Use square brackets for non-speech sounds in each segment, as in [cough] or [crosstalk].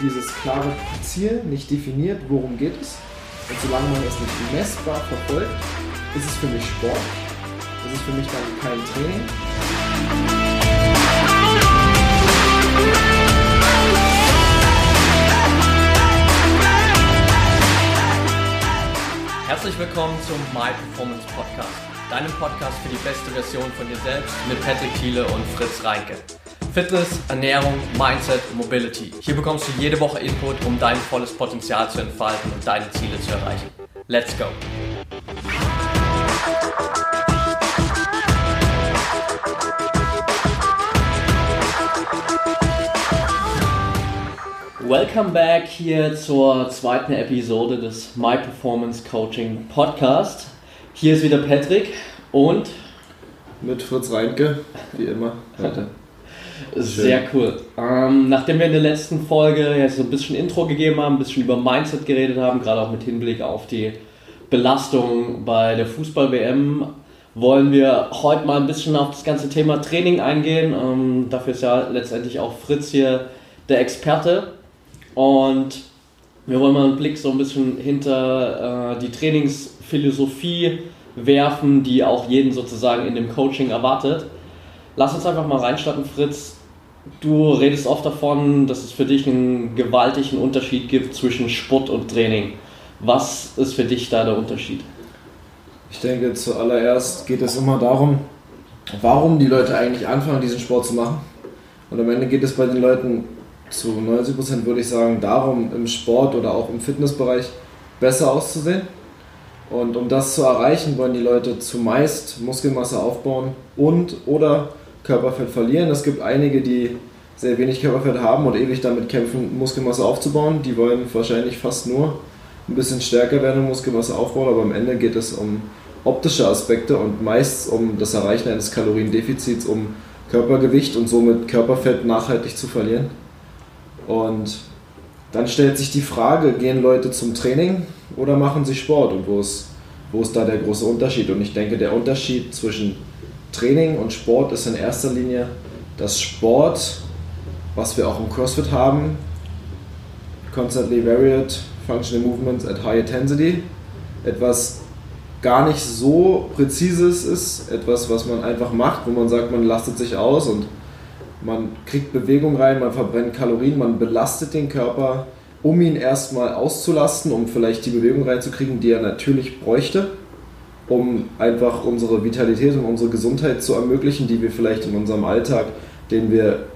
dieses klare Ziel nicht definiert, worum geht es. Und solange man es nicht messbar verfolgt, ist es für mich Sport. Das ist für mich dann kein Training. Herzlich willkommen zum My Performance Podcast, deinem Podcast für die beste Version von dir selbst mit Patrick Thiele und Fritz Reinke. Fitness, Ernährung, Mindset, Mobility. Hier bekommst du jede Woche Input, um dein volles Potenzial zu entfalten und deine Ziele zu erreichen. Let's go! Welcome back hier zur zweiten Episode des My Performance Coaching Podcast. Hier ist wieder Patrick und mit Fritz Reinke, wie immer. Heute. [laughs] Sehr cool. Ähm, nachdem wir in der letzten Folge ja so ein bisschen Intro gegeben haben, ein bisschen über Mindset geredet haben, gerade auch mit Hinblick auf die Belastung bei der Fußball-WM, wollen wir heute mal ein bisschen auf das ganze Thema Training eingehen. Ähm, dafür ist ja letztendlich auch Fritz hier der Experte. Und wir wollen mal einen Blick so ein bisschen hinter äh, die Trainingsphilosophie werfen, die auch jeden sozusagen in dem Coaching erwartet. Lass uns einfach mal reinstarten, Fritz. Du redest oft davon, dass es für dich einen gewaltigen Unterschied gibt zwischen Sport und Training. Was ist für dich da der Unterschied? Ich denke, zuallererst geht es immer darum, warum die Leute eigentlich anfangen, diesen Sport zu machen. Und am Ende geht es bei den Leuten zu 90% würde ich sagen, darum im Sport oder auch im Fitnessbereich besser auszusehen. Und um das zu erreichen, wollen die Leute zumeist Muskelmasse aufbauen und oder Körperfett verlieren. Es gibt einige, die sehr wenig Körperfett haben und ewig damit kämpfen, Muskelmasse aufzubauen. Die wollen wahrscheinlich fast nur ein bisschen stärker werden und Muskelmasse aufbauen, aber am Ende geht es um optische Aspekte und meist um das Erreichen eines Kaloriendefizits, um Körpergewicht und somit Körperfett nachhaltig zu verlieren. Und dann stellt sich die Frage, gehen Leute zum Training oder machen sie Sport und wo ist, wo ist da der große Unterschied? Und ich denke, der Unterschied zwischen Training und Sport ist in erster Linie, dass Sport, was wir auch im CrossFit haben, constantly varied functional movements at high intensity, etwas gar nicht so präzises ist, etwas, was man einfach macht, wo man sagt, man lastet sich aus und man kriegt Bewegung rein, man verbrennt Kalorien, man belastet den Körper, um ihn erstmal auszulasten, um vielleicht die Bewegung reinzukriegen, die er natürlich bräuchte um einfach unsere Vitalität und unsere Gesundheit zu ermöglichen, die wir vielleicht in unserem Alltag, den wir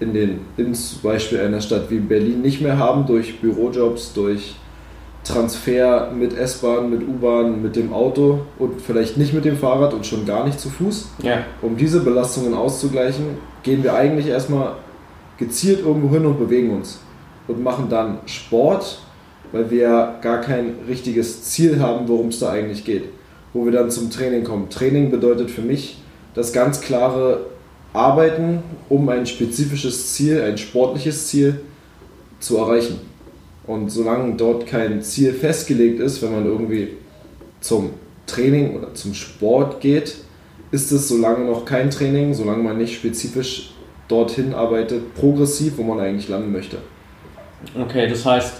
in den, in zum Beispiel einer Stadt wie Berlin nicht mehr haben, durch Bürojobs, durch Transfer mit S-Bahn, mit U-Bahn, mit dem Auto und vielleicht nicht mit dem Fahrrad und schon gar nicht zu Fuß. Ja. Um diese Belastungen auszugleichen, gehen wir eigentlich erstmal gezielt irgendwo hin und bewegen uns und machen dann Sport, weil wir gar kein richtiges Ziel haben, worum es da eigentlich geht wo wir dann zum Training kommen. Training bedeutet für mich das ganz klare Arbeiten, um ein spezifisches Ziel, ein sportliches Ziel zu erreichen. Und solange dort kein Ziel festgelegt ist, wenn man irgendwie zum Training oder zum Sport geht, ist es solange noch kein Training, solange man nicht spezifisch dorthin arbeitet, progressiv, wo man eigentlich landen möchte. Okay, das heißt,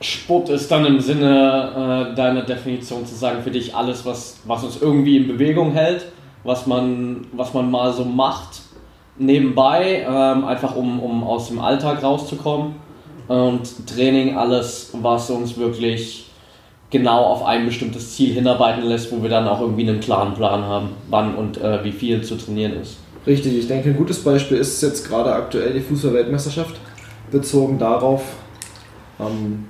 Sport ist dann im Sinne äh, deiner Definition zu sagen, für dich alles, was, was uns irgendwie in Bewegung hält, was man, was man mal so macht, nebenbei, ähm, einfach um, um aus dem Alltag rauszukommen. Und Training, alles, was uns wirklich genau auf ein bestimmtes Ziel hinarbeiten lässt, wo wir dann auch irgendwie einen klaren Plan haben, wann und äh, wie viel zu trainieren ist. Richtig, ich denke, ein gutes Beispiel ist jetzt gerade aktuell die Fußball-Weltmeisterschaft, bezogen darauf, ähm,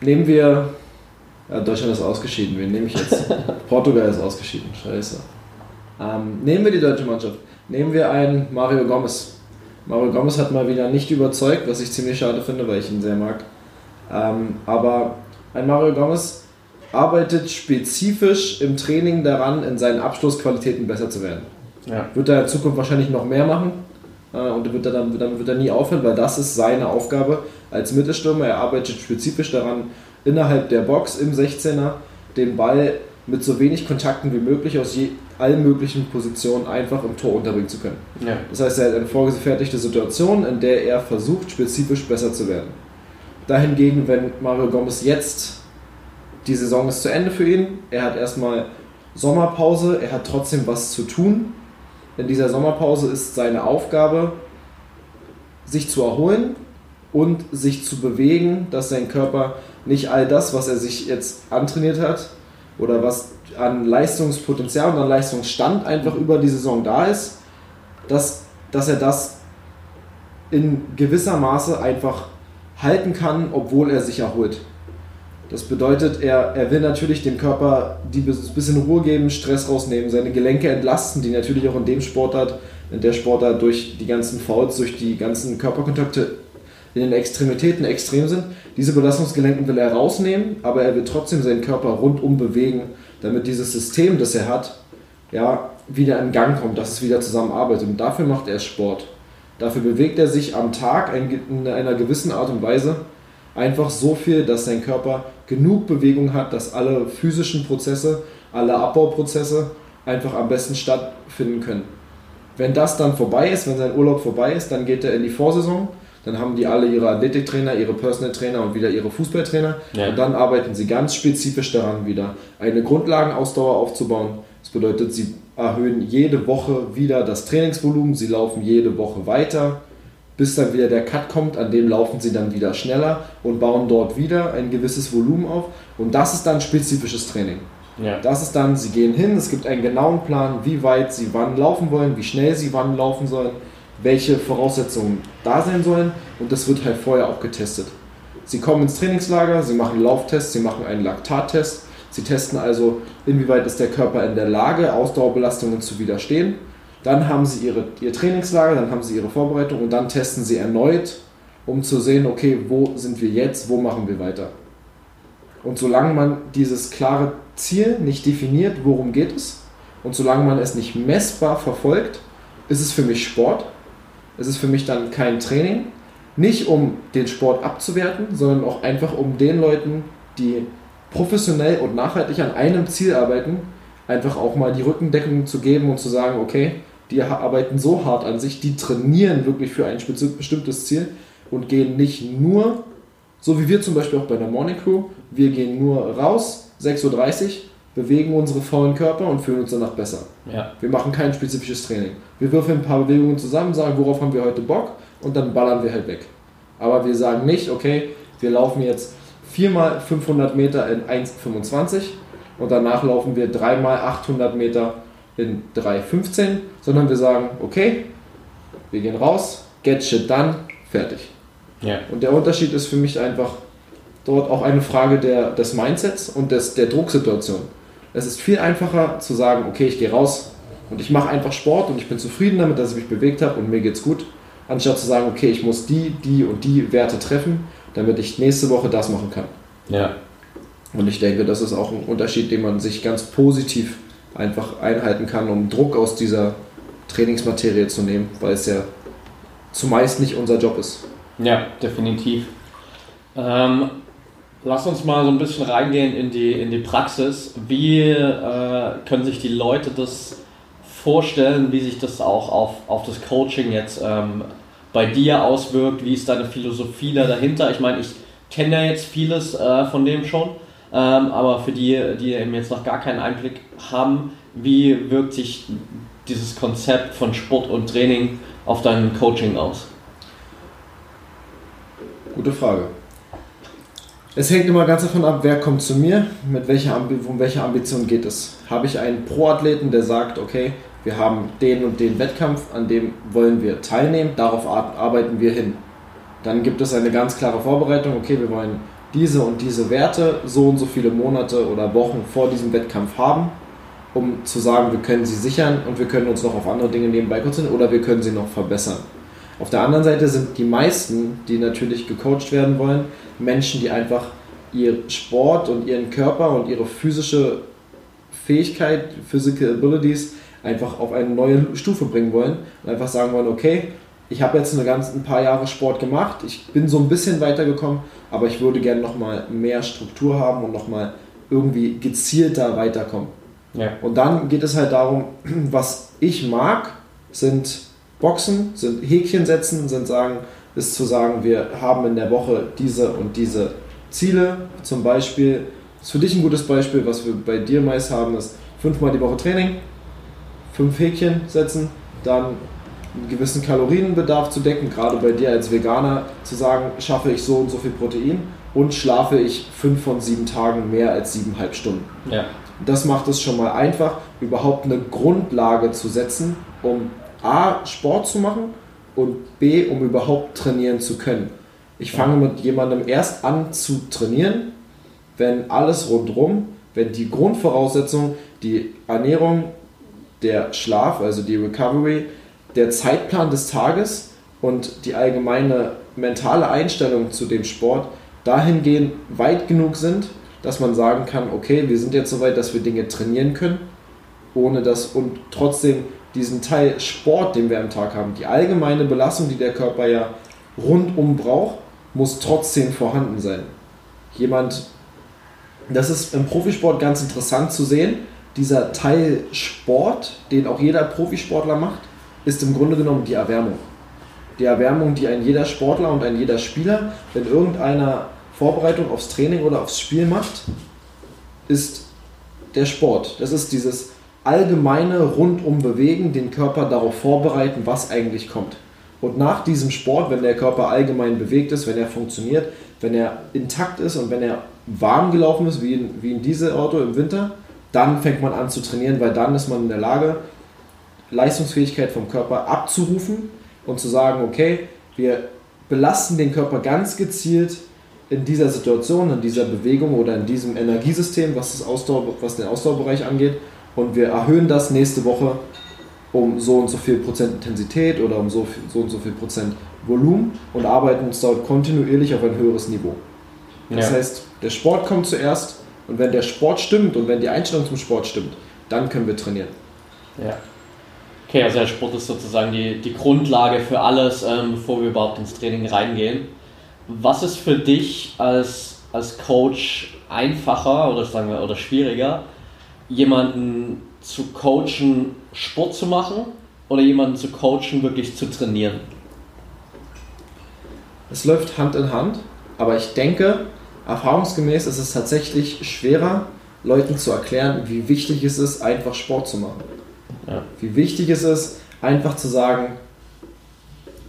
Nehmen wir. Ja, Deutschland ist ausgeschieden. Wen nehme ich jetzt? [laughs] Portugal ist ausgeschieden. Scheiße. Ähm, nehmen wir die deutsche Mannschaft. Nehmen wir einen Mario Gomez. Mario Gomez hat mal wieder nicht überzeugt, was ich ziemlich schade finde, weil ich ihn sehr mag. Ähm, aber ein Mario Gomez arbeitet spezifisch im Training daran, in seinen Abschlussqualitäten besser zu werden. Ja. Wird er in Zukunft wahrscheinlich noch mehr machen und wird er dann, dann wird er nie aufhören, weil das ist seine Aufgabe als Mittelstürmer. Er arbeitet spezifisch daran, innerhalb der Box im 16er den Ball mit so wenig Kontakten wie möglich aus je, allen möglichen Positionen einfach im Tor unterbringen zu können. Ja. Das heißt, er hat eine vorgefertigte Situation, in der er versucht, spezifisch besser zu werden. Dahingegen, wenn Mario Gomez jetzt, die Saison ist zu Ende für ihn, er hat erstmal Sommerpause, er hat trotzdem was zu tun. In dieser Sommerpause ist seine Aufgabe, sich zu erholen und sich zu bewegen, dass sein Körper nicht all das, was er sich jetzt antrainiert hat oder was an Leistungspotenzial und an Leistungsstand einfach über die Saison da ist, dass, dass er das in gewisser Maße einfach halten kann, obwohl er sich erholt. Das bedeutet, er, er will natürlich dem Körper die bisschen Ruhe geben, Stress rausnehmen, seine Gelenke entlasten, die natürlich auch in dem Sportart, in der Sportart durch die ganzen Fouls, durch die ganzen Körperkontakte in den Extremitäten extrem sind. Diese Belastungsgelenken will er rausnehmen, aber er will trotzdem seinen Körper rundum bewegen, damit dieses System, das er hat, ja, wieder in Gang kommt, dass es wieder zusammenarbeitet. Und dafür macht er Sport. Dafür bewegt er sich am Tag in einer gewissen Art und Weise einfach so viel, dass sein Körper genug Bewegung hat, dass alle physischen Prozesse, alle Abbauprozesse einfach am besten stattfinden können. Wenn das dann vorbei ist, wenn sein Urlaub vorbei ist, dann geht er in die Vorsaison dann haben die alle ihre Athletiktrainer, ihre Personal Trainer und wieder ihre Fußballtrainer. Ja. Und dann arbeiten sie ganz spezifisch daran, wieder eine Grundlagenausdauer aufzubauen. Das bedeutet, sie erhöhen jede Woche wieder das Trainingsvolumen, sie laufen jede Woche weiter, bis dann wieder der Cut kommt, an dem laufen sie dann wieder schneller und bauen dort wieder ein gewisses Volumen auf. Und das ist dann spezifisches Training. Ja. Das ist dann, sie gehen hin, es gibt einen genauen Plan, wie weit sie wann laufen wollen, wie schnell sie wann laufen sollen welche Voraussetzungen da sein sollen und das wird halt vorher auch getestet. Sie kommen ins Trainingslager, sie machen Lauftests, sie machen einen Laktattest, sie testen also, inwieweit ist der Körper in der Lage, Ausdauerbelastungen zu widerstehen. Dann haben sie ihre, ihr Trainingslager, dann haben sie ihre Vorbereitung und dann testen sie erneut, um zu sehen, okay, wo sind wir jetzt, wo machen wir weiter. Und solange man dieses klare Ziel nicht definiert, worum geht es, und solange man es nicht messbar verfolgt, ist es für mich Sport es ist für mich dann kein Training. Nicht um den Sport abzuwerten, sondern auch einfach um den Leuten, die professionell und nachhaltig an einem Ziel arbeiten, einfach auch mal die Rückendeckung zu geben und zu sagen, okay, die arbeiten so hart an sich, die trainieren wirklich für ein bestimmtes Ziel und gehen nicht nur, so wie wir zum Beispiel auch bei der Morning Crew, wir gehen nur raus, 6.30 Uhr, bewegen unsere faulen Körper und fühlen uns danach besser. Ja. Wir machen kein spezifisches Training. Wir würfeln ein paar Bewegungen zusammen, sagen, worauf haben wir heute Bock und dann ballern wir halt weg. Aber wir sagen nicht, okay, wir laufen jetzt viermal 500 Meter in 1,25 und danach laufen wir dreimal 800 Meter in 3,15, sondern wir sagen, okay, wir gehen raus, get shit done, fertig. Ja. Und der Unterschied ist für mich einfach dort auch eine Frage der, des Mindsets und des, der Drucksituation. Es ist viel einfacher zu sagen, okay, ich gehe raus und ich mache einfach Sport und ich bin zufrieden damit, dass ich mich bewegt habe und mir geht's gut, anstatt zu sagen, okay, ich muss die, die und die Werte treffen, damit ich nächste Woche das machen kann. Ja. Und ich denke, das ist auch ein Unterschied, den man sich ganz positiv einfach einhalten kann, um Druck aus dieser Trainingsmaterie zu nehmen, weil es ja zumeist nicht unser Job ist. Ja, definitiv. Ähm, Lass uns mal so ein bisschen reingehen in die, in die Praxis. Wie äh, können sich die Leute das vorstellen, wie sich das auch auf, auf das Coaching jetzt ähm, bei dir auswirkt? Wie ist deine Philosophie da dahinter? Ich meine, ich kenne ja jetzt vieles äh, von dem schon, ähm, aber für die, die eben jetzt noch gar keinen Einblick haben, wie wirkt sich dieses Konzept von Sport und Training auf dein Coaching aus? Gute Frage. Es hängt immer ganz davon ab, wer kommt zu mir, mit welcher um welche Ambition geht es. Habe ich einen Pro-Athleten, der sagt, okay, wir haben den und den Wettkampf, an dem wollen wir teilnehmen, darauf arbeiten wir hin. Dann gibt es eine ganz klare Vorbereitung, okay, wir wollen diese und diese Werte so und so viele Monate oder Wochen vor diesem Wettkampf haben, um zu sagen, wir können sie sichern und wir können uns noch auf andere Dinge nebenbei konzentrieren oder wir können sie noch verbessern. Auf der anderen Seite sind die meisten, die natürlich gecoacht werden wollen, Menschen, die einfach ihr Sport und ihren Körper und ihre physische Fähigkeit, Physical Abilities einfach auf eine neue Stufe bringen wollen und einfach sagen wollen, okay, ich habe jetzt eine ganz, ein paar Jahre Sport gemacht, ich bin so ein bisschen weitergekommen, aber ich würde gerne nochmal mehr Struktur haben und nochmal irgendwie gezielter weiterkommen. Ja. Und dann geht es halt darum, [clears throat] was ich mag, sind Boxen, sind Häkchen setzen, sind sagen, ist zu sagen, wir haben in der Woche diese und diese Ziele. Zum Beispiel, ist für dich ein gutes Beispiel, was wir bei dir meist haben, ist fünfmal die Woche Training, fünf Häkchen setzen, dann einen gewissen Kalorienbedarf zu decken, gerade bei dir als Veganer zu sagen, schaffe ich so und so viel Protein und schlafe ich fünf von sieben Tagen mehr als siebeneinhalb Stunden. Ja. Das macht es schon mal einfach, überhaupt eine Grundlage zu setzen, um A, Sport zu machen und B, um überhaupt trainieren zu können. Ich fange mit jemandem erst an zu trainieren, wenn alles rundherum, wenn die Grundvoraussetzung, die Ernährung, der Schlaf, also die Recovery, der Zeitplan des Tages und die allgemeine mentale Einstellung zu dem Sport dahingehend weit genug sind, dass man sagen kann, okay, wir sind jetzt so weit, dass wir Dinge trainieren können, ohne das und trotzdem diesen Teil Sport, den wir am Tag haben, die allgemeine Belastung, die der Körper ja rundum braucht, muss trotzdem vorhanden sein. Jemand, das ist im Profisport ganz interessant zu sehen, dieser Teil Sport, den auch jeder Profisportler macht, ist im Grunde genommen die Erwärmung. Die Erwärmung, die ein jeder Sportler und ein jeder Spieler, wenn irgendeiner Vorbereitung aufs Training oder aufs Spiel macht, ist der Sport. Das ist dieses allgemeine rundum bewegen, den Körper darauf vorbereiten, was eigentlich kommt. Und nach diesem Sport, wenn der Körper allgemein bewegt ist, wenn er funktioniert, wenn er intakt ist und wenn er warm gelaufen ist, wie in, wie in diese Auto im Winter, dann fängt man an zu trainieren, weil dann ist man in der Lage, Leistungsfähigkeit vom Körper abzurufen und zu sagen, okay, wir belasten den Körper ganz gezielt in dieser Situation, in dieser Bewegung oder in diesem Energiesystem, was, das Ausdauer, was den Ausdauerbereich angeht, und wir erhöhen das nächste Woche um so und so viel Prozent Intensität oder um so, so und so viel Prozent Volumen und arbeiten uns dort kontinuierlich auf ein höheres Niveau. Das ja. heißt, der Sport kommt zuerst und wenn der Sport stimmt und wenn die Einstellung zum Sport stimmt, dann können wir trainieren. Ja. Okay, also der Sport ist sozusagen die, die Grundlage für alles, ähm, bevor wir überhaupt ins Training reingehen. Was ist für dich als, als Coach einfacher oder sagen wir oder schwieriger, jemanden zu coachen, Sport zu machen oder jemanden zu coachen, wirklich zu trainieren? Es läuft Hand in Hand, aber ich denke, erfahrungsgemäß ist es tatsächlich schwerer, Leuten zu erklären, wie wichtig es ist, einfach Sport zu machen. Wie wichtig es ist, einfach zu sagen,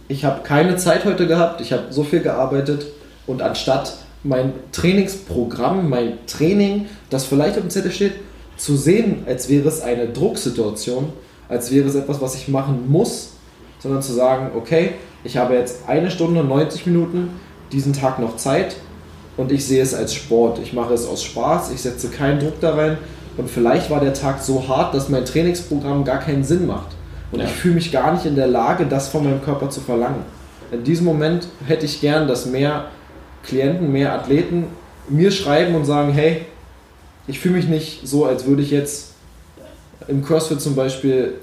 ich habe keine Zeit heute gehabt, ich habe so viel gearbeitet und anstatt mein Trainingsprogramm, mein Training, das vielleicht auf dem Zettel steht, zu sehen, als wäre es eine Drucksituation, als wäre es etwas, was ich machen muss, sondern zu sagen, okay, ich habe jetzt eine Stunde, 90 Minuten diesen Tag noch Zeit und ich sehe es als Sport. Ich mache es aus Spaß, ich setze keinen Druck da rein und vielleicht war der Tag so hart, dass mein Trainingsprogramm gar keinen Sinn macht. Und ja. ich fühle mich gar nicht in der Lage, das von meinem Körper zu verlangen. In diesem Moment hätte ich gern, dass mehr Klienten, mehr Athleten mir schreiben und sagen, hey, ich fühle mich nicht so, als würde ich jetzt im CrossFit zum Beispiel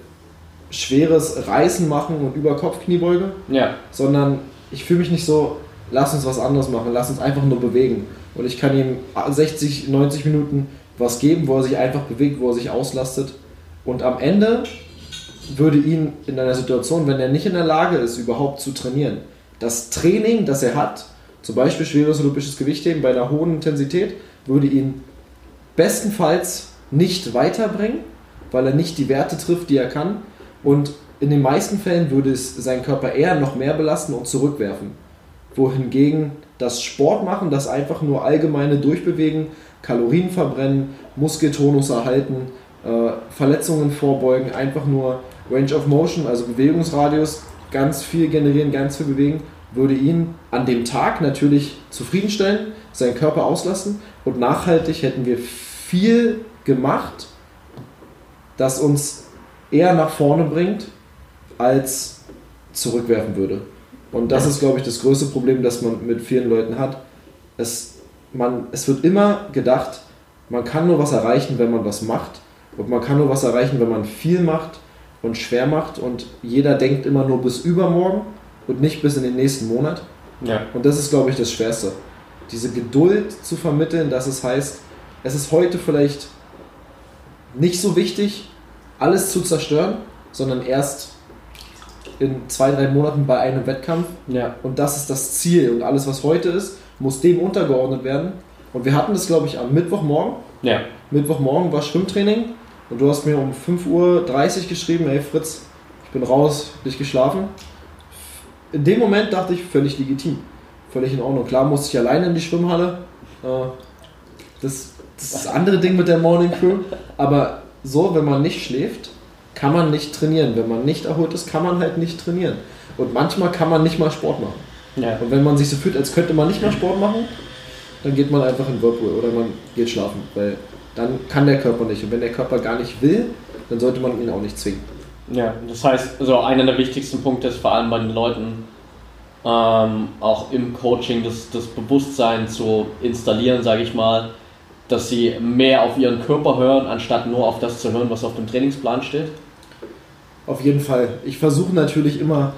schweres Reißen machen und über Kopfkniebeuge, ja. sondern ich fühle mich nicht so, lass uns was anderes machen, lass uns einfach nur bewegen. Und ich kann ihm 60, 90 Minuten was geben, wo er sich einfach bewegt, wo er sich auslastet. Und am Ende würde ihn in einer Situation, wenn er nicht in der Lage ist, überhaupt zu trainieren, das Training, das er hat, zum Beispiel schweres olympisches Gewichtheben bei einer hohen Intensität, würde ihn bestenfalls nicht weiterbringen, weil er nicht die Werte trifft, die er kann. Und in den meisten Fällen würde es seinen Körper eher noch mehr belasten und zurückwerfen. Wohingegen das Sport machen, das einfach nur allgemeine Durchbewegen, Kalorien verbrennen, Muskeltonus erhalten, äh, Verletzungen vorbeugen, einfach nur Range of Motion, also Bewegungsradius, ganz viel generieren, ganz viel bewegen, würde ihn an dem Tag natürlich zufriedenstellen, seinen Körper auslassen und nachhaltig hätten wir viel gemacht, das uns eher nach vorne bringt, als zurückwerfen würde. Und das ist, glaube ich, das größte Problem, das man mit vielen Leuten hat. Es, man, es wird immer gedacht, man kann nur was erreichen, wenn man was macht. Und man kann nur was erreichen, wenn man viel macht und schwer macht. Und jeder denkt immer nur bis übermorgen und nicht bis in den nächsten Monat. Ja. Und das ist, glaube ich, das Schwerste. Diese Geduld zu vermitteln, dass es heißt, es ist heute vielleicht nicht so wichtig, alles zu zerstören, sondern erst in zwei, drei Monaten bei einem Wettkampf. Ja. Und das ist das Ziel. Und alles, was heute ist, muss dem untergeordnet werden. Und wir hatten das, glaube ich, am Mittwochmorgen. Ja. Mittwochmorgen war Schwimmtraining. Und du hast mir um 5.30 Uhr geschrieben, hey Fritz, ich bin raus, dich geschlafen. In dem Moment dachte ich, völlig legitim. Völlig in Ordnung. Klar musste ich alleine in die Schwimmhalle. Äh, das, das ist das andere Ding mit der Morning Crew. Aber so, wenn man nicht schläft, kann man nicht trainieren. Wenn man nicht erholt ist, kann man halt nicht trainieren. Und manchmal kann man nicht mal Sport machen. Ja. Und wenn man sich so fühlt, als könnte man nicht mal Sport machen, dann geht man einfach in Whirlpool oder man geht schlafen. Weil dann kann der Körper nicht. Und wenn der Körper gar nicht will, dann sollte man ihn auch nicht zwingen. Ja, das heißt, also einer der wichtigsten Punkte ist vor allem bei den Leuten, ähm, auch im Coaching das, das Bewusstsein zu installieren, sage ich mal, dass sie mehr auf ihren Körper hören, anstatt nur auf das zu hören, was auf dem Trainingsplan steht? Auf jeden Fall. Ich versuche natürlich immer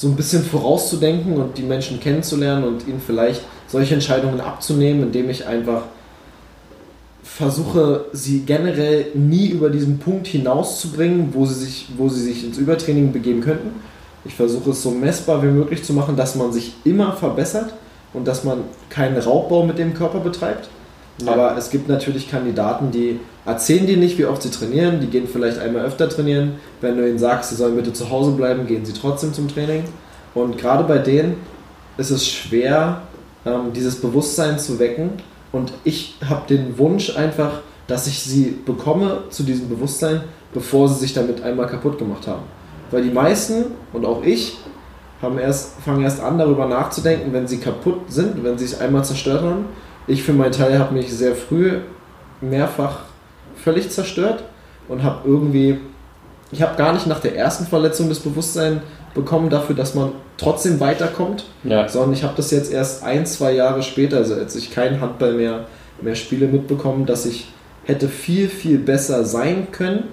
so ein bisschen vorauszudenken und die Menschen kennenzulernen und ihnen vielleicht solche Entscheidungen abzunehmen, indem ich einfach versuche, sie generell nie über diesen Punkt hinauszubringen, wo sie sich, wo sie sich ins Übertraining begeben könnten. Ich versuche es so messbar wie möglich zu machen, dass man sich immer verbessert und dass man keinen Raubbau mit dem Körper betreibt. Aber es gibt natürlich Kandidaten, die erzählen dir nicht, wie oft sie trainieren. Die gehen vielleicht einmal öfter trainieren. Wenn du ihnen sagst, sie sollen bitte zu Hause bleiben, gehen sie trotzdem zum Training. Und gerade bei denen ist es schwer, ähm, dieses Bewusstsein zu wecken. Und ich habe den Wunsch einfach, dass ich sie bekomme zu diesem Bewusstsein, bevor sie sich damit einmal kaputt gemacht haben. Weil die meisten und auch ich haben erst, fangen erst an, darüber nachzudenken, wenn sie kaputt sind, wenn sie sich einmal zerstört haben ich für meinen Teil habe mich sehr früh mehrfach völlig zerstört und habe irgendwie, ich habe gar nicht nach der ersten Verletzung das Bewusstsein bekommen dafür, dass man trotzdem weiterkommt, ja. sondern ich habe das jetzt erst ein, zwei Jahre später, also als ich keinen Handball mehr, mehr spiele, mitbekommen, dass ich hätte viel, viel besser sein können,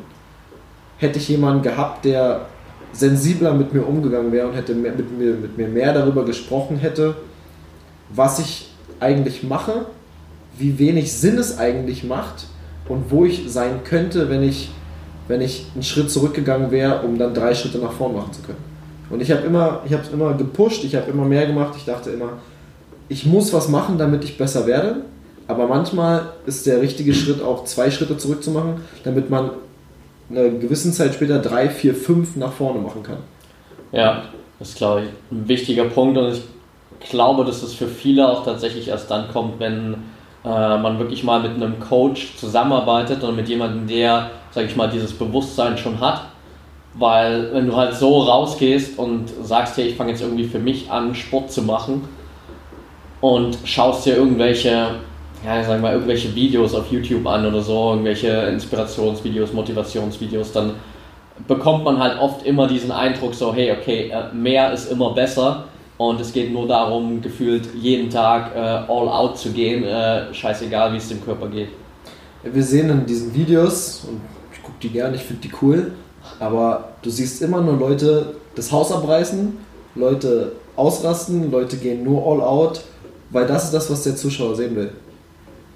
hätte ich jemanden gehabt, der sensibler mit mir umgegangen wäre und hätte mehr, mit, mir, mit mir mehr darüber gesprochen hätte, was ich eigentlich mache, wie wenig Sinn es eigentlich macht und wo ich sein könnte, wenn ich, wenn ich einen Schritt zurückgegangen wäre, um dann drei Schritte nach vorn machen zu können. Und ich habe immer, ich habe es immer gepusht, ich habe immer mehr gemacht, ich dachte immer, ich muss was machen, damit ich besser werde. Aber manchmal ist der richtige Schritt auch zwei Schritte zurück zu machen, damit man eine gewisse Zeit später drei, vier, fünf nach vorne machen kann. Ja, das ist, glaube ich, ein wichtiger Punkt und ich glaube, dass es für viele auch tatsächlich erst dann kommt, wenn äh, man wirklich mal mit einem Coach zusammenarbeitet und mit jemandem, der, sag ich mal, dieses Bewusstsein schon hat. Weil wenn du halt so rausgehst und sagst, hey, ich fange jetzt irgendwie für mich an, Sport zu machen und schaust dir irgendwelche, ja, sagen wir, irgendwelche Videos auf YouTube an oder so, irgendwelche Inspirationsvideos, Motivationsvideos, dann bekommt man halt oft immer diesen Eindruck so, hey, okay, äh, mehr ist immer besser und es geht nur darum, gefühlt jeden Tag äh, all out zu gehen, äh, scheißegal wie es dem Körper geht. Wir sehen in diesen Videos, und ich gucke die gerne, ich finde die cool, aber du siehst immer nur Leute das Haus abreißen, Leute ausrasten, Leute gehen nur all out, weil das ist das, was der Zuschauer sehen will.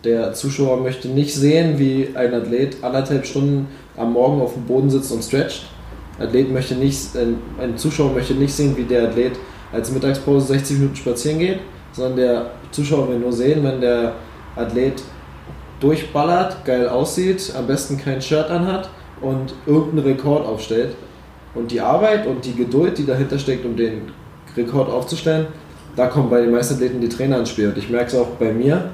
Der Zuschauer möchte nicht sehen, wie ein Athlet anderthalb Stunden am Morgen auf dem Boden sitzt und stretcht. Athlet möchte nicht, ein Zuschauer möchte nicht sehen, wie der Athlet als Mittagspause 60 Minuten spazieren geht, sondern der Zuschauer will nur sehen, wenn der Athlet durchballert, geil aussieht, am besten kein Shirt anhat und irgendeinen Rekord aufstellt. Und die Arbeit und die Geduld, die dahinter steckt, um den Rekord aufzustellen, da kommen bei den meisten Athleten die Trainer ins Spiel. Und ich merke es auch bei mir,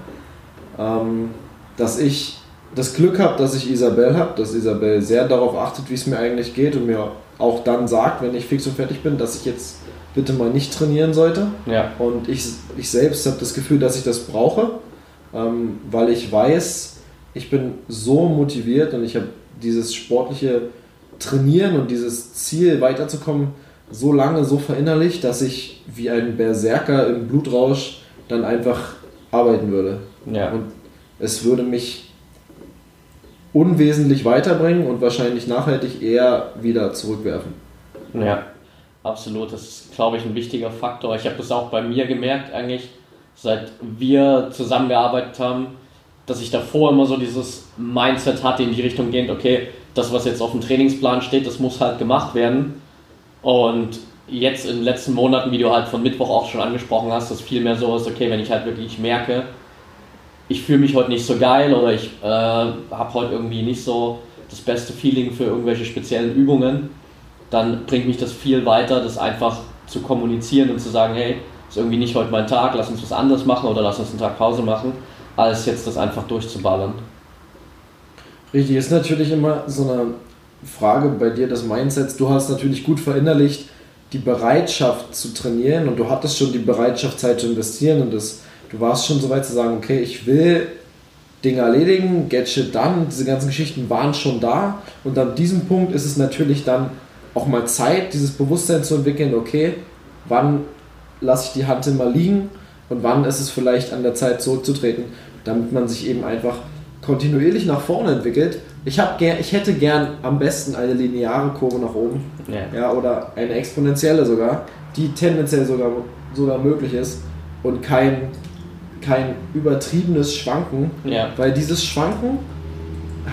ähm, dass ich das Glück habe, dass ich Isabel habe, dass Isabel sehr darauf achtet, wie es mir eigentlich geht und mir auch dann sagt, wenn ich fix und fertig bin, dass ich jetzt bitte mal nicht trainieren sollte. Ja. Und ich, ich selbst habe das Gefühl, dass ich das brauche, ähm, weil ich weiß, ich bin so motiviert und ich habe dieses sportliche Trainieren und dieses Ziel weiterzukommen so lange so verinnerlicht, dass ich wie ein Berserker im Blutrausch dann einfach arbeiten würde. Ja. Und es würde mich unwesentlich weiterbringen und wahrscheinlich nachhaltig eher wieder zurückwerfen. Ja. Absolut, das ist, glaube ich, ein wichtiger Faktor. Ich habe das auch bei mir gemerkt, eigentlich, seit wir zusammengearbeitet haben, dass ich davor immer so dieses Mindset hatte in die Richtung gehend, okay, das, was jetzt auf dem Trainingsplan steht, das muss halt gemacht werden. Und jetzt in den letzten Monaten, wie du halt von Mittwoch auch schon angesprochen hast, dass viel mehr so ist, okay, wenn ich halt wirklich merke, ich fühle mich heute nicht so geil oder ich äh, habe heute irgendwie nicht so das beste Feeling für irgendwelche speziellen Übungen, dann bringt mich das viel weiter, das einfach zu kommunizieren und zu sagen, hey, ist irgendwie nicht heute mein Tag, lass uns was anderes machen oder lass uns einen Tag Pause machen, als jetzt das einfach durchzuballern. Richtig, ist natürlich immer so eine Frage bei dir des Mindsets. Du hast natürlich gut verinnerlicht, die Bereitschaft zu trainieren und du hattest schon die Bereitschaft, Zeit zu investieren und das, du warst schon so weit zu sagen, okay, ich will Dinge erledigen, get shit done, diese ganzen Geschichten waren schon da und an diesem Punkt ist es natürlich dann auch mal Zeit, dieses Bewusstsein zu entwickeln, okay, wann lasse ich die Hand immer liegen und wann ist es vielleicht an der Zeit zurückzutreten, damit man sich eben einfach kontinuierlich nach vorne entwickelt. Ich, gern, ich hätte gern am besten eine lineare Kurve nach oben ja. ja. oder eine exponentielle sogar, die tendenziell sogar, sogar möglich ist und kein, kein übertriebenes Schwanken, ja. weil dieses Schwanken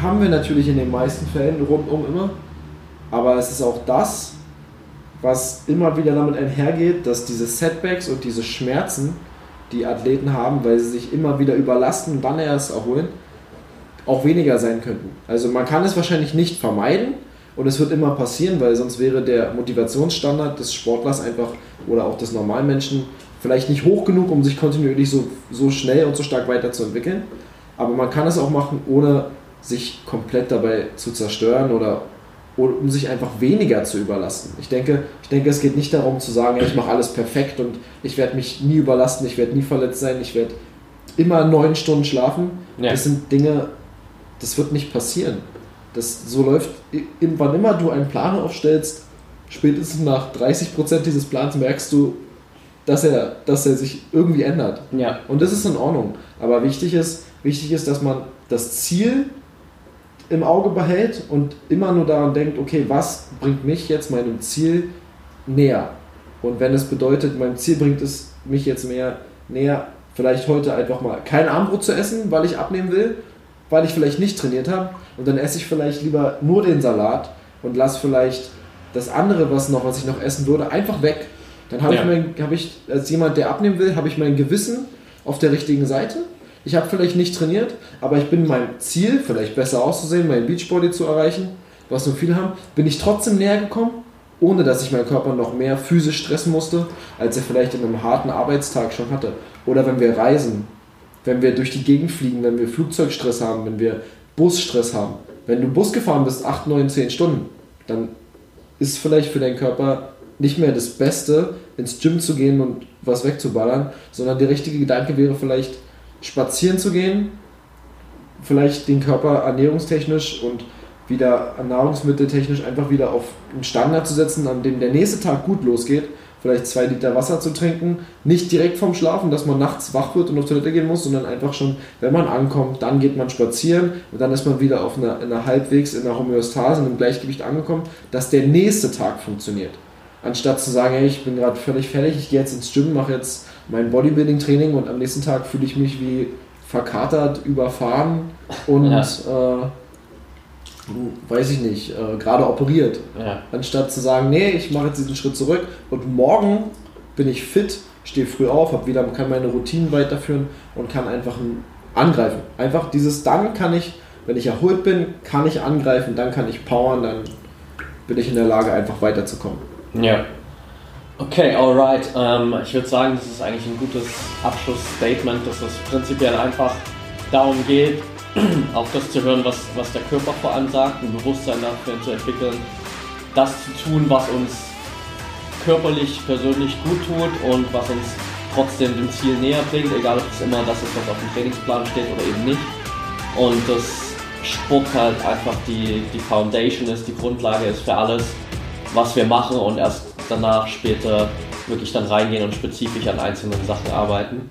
haben wir natürlich in den meisten Fällen rundum immer, aber es ist auch das, was immer wieder damit einhergeht, dass diese Setbacks und diese Schmerzen, die Athleten haben, weil sie sich immer wieder überlasten und dann erst erholen, auch weniger sein könnten. Also man kann es wahrscheinlich nicht vermeiden und es wird immer passieren, weil sonst wäre der Motivationsstandard des Sportlers einfach oder auch des normalen Menschen vielleicht nicht hoch genug, um sich kontinuierlich so, so schnell und so stark weiterzuentwickeln. Aber man kann es auch machen, ohne sich komplett dabei zu zerstören oder um sich einfach weniger zu überlasten. Ich denke, ich denke, es geht nicht darum zu sagen, ich mache alles perfekt und ich werde mich nie überlasten, ich werde nie verletzt sein, ich werde immer neun Stunden schlafen. Ja. Das sind Dinge, das wird nicht passieren. Das so läuft, wann immer du einen Plan aufstellst, spätestens nach 30% dieses Plans merkst du, dass er, dass er sich irgendwie ändert. Ja. Und das ist in Ordnung. Aber wichtig ist, wichtig ist, dass man das Ziel im Auge behält und immer nur daran denkt, okay, was bringt mich jetzt meinem Ziel näher? Und wenn es bedeutet, mein Ziel bringt es mich jetzt mehr näher, vielleicht heute einfach mal kein Armbrot zu essen, weil ich abnehmen will, weil ich vielleicht nicht trainiert habe und dann esse ich vielleicht lieber nur den Salat und lasse vielleicht das andere, was noch, was ich noch essen würde, einfach weg. Dann habe ja. ich, mein, hab ich als jemand, der abnehmen will, habe ich mein Gewissen auf der richtigen Seite ich habe vielleicht nicht trainiert, aber ich bin meinem Ziel, vielleicht besser auszusehen, mein Beachbody zu erreichen, was nur viele haben, bin ich trotzdem näher gekommen, ohne dass ich meinen Körper noch mehr physisch stressen musste, als er vielleicht in einem harten Arbeitstag schon hatte. Oder wenn wir reisen, wenn wir durch die Gegend fliegen, wenn wir Flugzeugstress haben, wenn wir Busstress haben. Wenn du Bus gefahren bist, 8, 9, 10 Stunden, dann ist vielleicht für deinen Körper nicht mehr das Beste, ins Gym zu gehen und was wegzuballern, sondern der richtige Gedanke wäre vielleicht, spazieren zu gehen, vielleicht den Körper ernährungstechnisch und wieder nahrungsmitteltechnisch einfach wieder auf einen Standard zu setzen, an dem der nächste Tag gut losgeht, vielleicht zwei Liter Wasser zu trinken, nicht direkt vorm Schlafen, dass man nachts wach wird und auf Toilette gehen muss, sondern einfach schon, wenn man ankommt, dann geht man spazieren und dann ist man wieder auf einer, in einer halbwegs in einer Homöostase, in einem Gleichgewicht angekommen, dass der nächste Tag funktioniert. Anstatt zu sagen, hey, ich bin gerade völlig fertig, ich gehe jetzt ins Gym, mache jetzt mein Bodybuilding-Training und am nächsten Tag fühle ich mich wie verkatert, überfahren und ja. äh, weiß ich nicht, äh, gerade operiert. Ja. Anstatt zu sagen, nee, ich mache jetzt diesen Schritt zurück und morgen bin ich fit, stehe früh auf, hab wieder, kann meine Routinen weiterführen und kann einfach angreifen. Einfach dieses, dann kann ich, wenn ich erholt bin, kann ich angreifen, dann kann ich powern, dann bin ich in der Lage, einfach weiterzukommen. Ja. Okay, alright. Ähm, ich würde sagen, das ist eigentlich ein gutes Abschlussstatement, dass es prinzipiell einfach darum geht, [clears throat] auf das zu hören, was, was der Körper vor allem sagt, ein Bewusstsein dafür zu entwickeln, das zu tun, was uns körperlich, persönlich gut tut und was uns trotzdem dem Ziel näher bringt, egal ob es immer das ist, was auf dem Trainingsplan steht oder eben nicht. Und dass Sport halt einfach die, die Foundation ist, die Grundlage ist für alles, was wir machen und erst danach später wirklich dann reingehen und spezifisch an einzelnen Sachen arbeiten.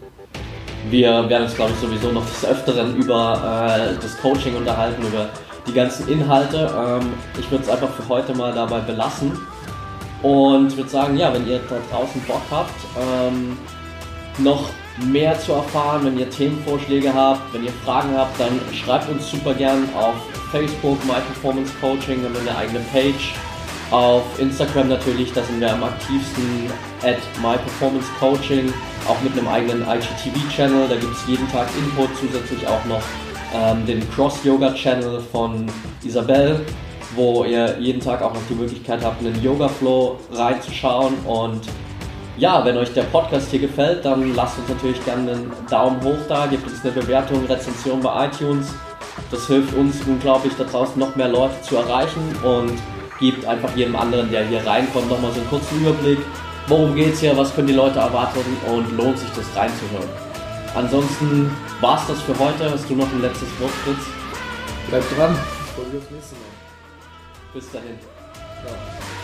Wir werden uns, glaube ich, sowieso noch des Öfteren über äh, das Coaching unterhalten, über die ganzen Inhalte. Ähm, ich würde es einfach für heute mal dabei belassen und würde sagen, ja, wenn ihr da draußen Bock habt, ähm, noch mehr zu erfahren, wenn ihr Themenvorschläge habt, wenn ihr Fragen habt, dann schreibt uns super gern auf Facebook My Performance Coaching, wir haben eine eigene Page. Auf Instagram natürlich, da sind wir am aktivsten at My Performance Coaching, auch mit einem eigenen IGTV-Channel, da gibt es jeden Tag Input, zusätzlich auch noch ähm, den Cross-Yoga-Channel von Isabel, wo ihr jeden Tag auch noch die Möglichkeit habt, in den Yoga-Flow reinzuschauen. Und ja, wenn euch der Podcast hier gefällt, dann lasst uns natürlich gerne einen Daumen hoch da, gebt uns eine Bewertung, Rezension bei iTunes. Das hilft uns unglaublich da draußen noch mehr Leute zu erreichen. Und gibt einfach jedem anderen, der hier reinkommt, nochmal so einen kurzen Überblick. Worum geht's hier, was können die Leute erwarten und lohnt sich das reinzuhören. Ansonsten war's das für heute. Hast du noch ein letztes Wort, Fritz? Bleibt dran. Ich freue mich aufs nächste Mal. Bis dahin. Ciao.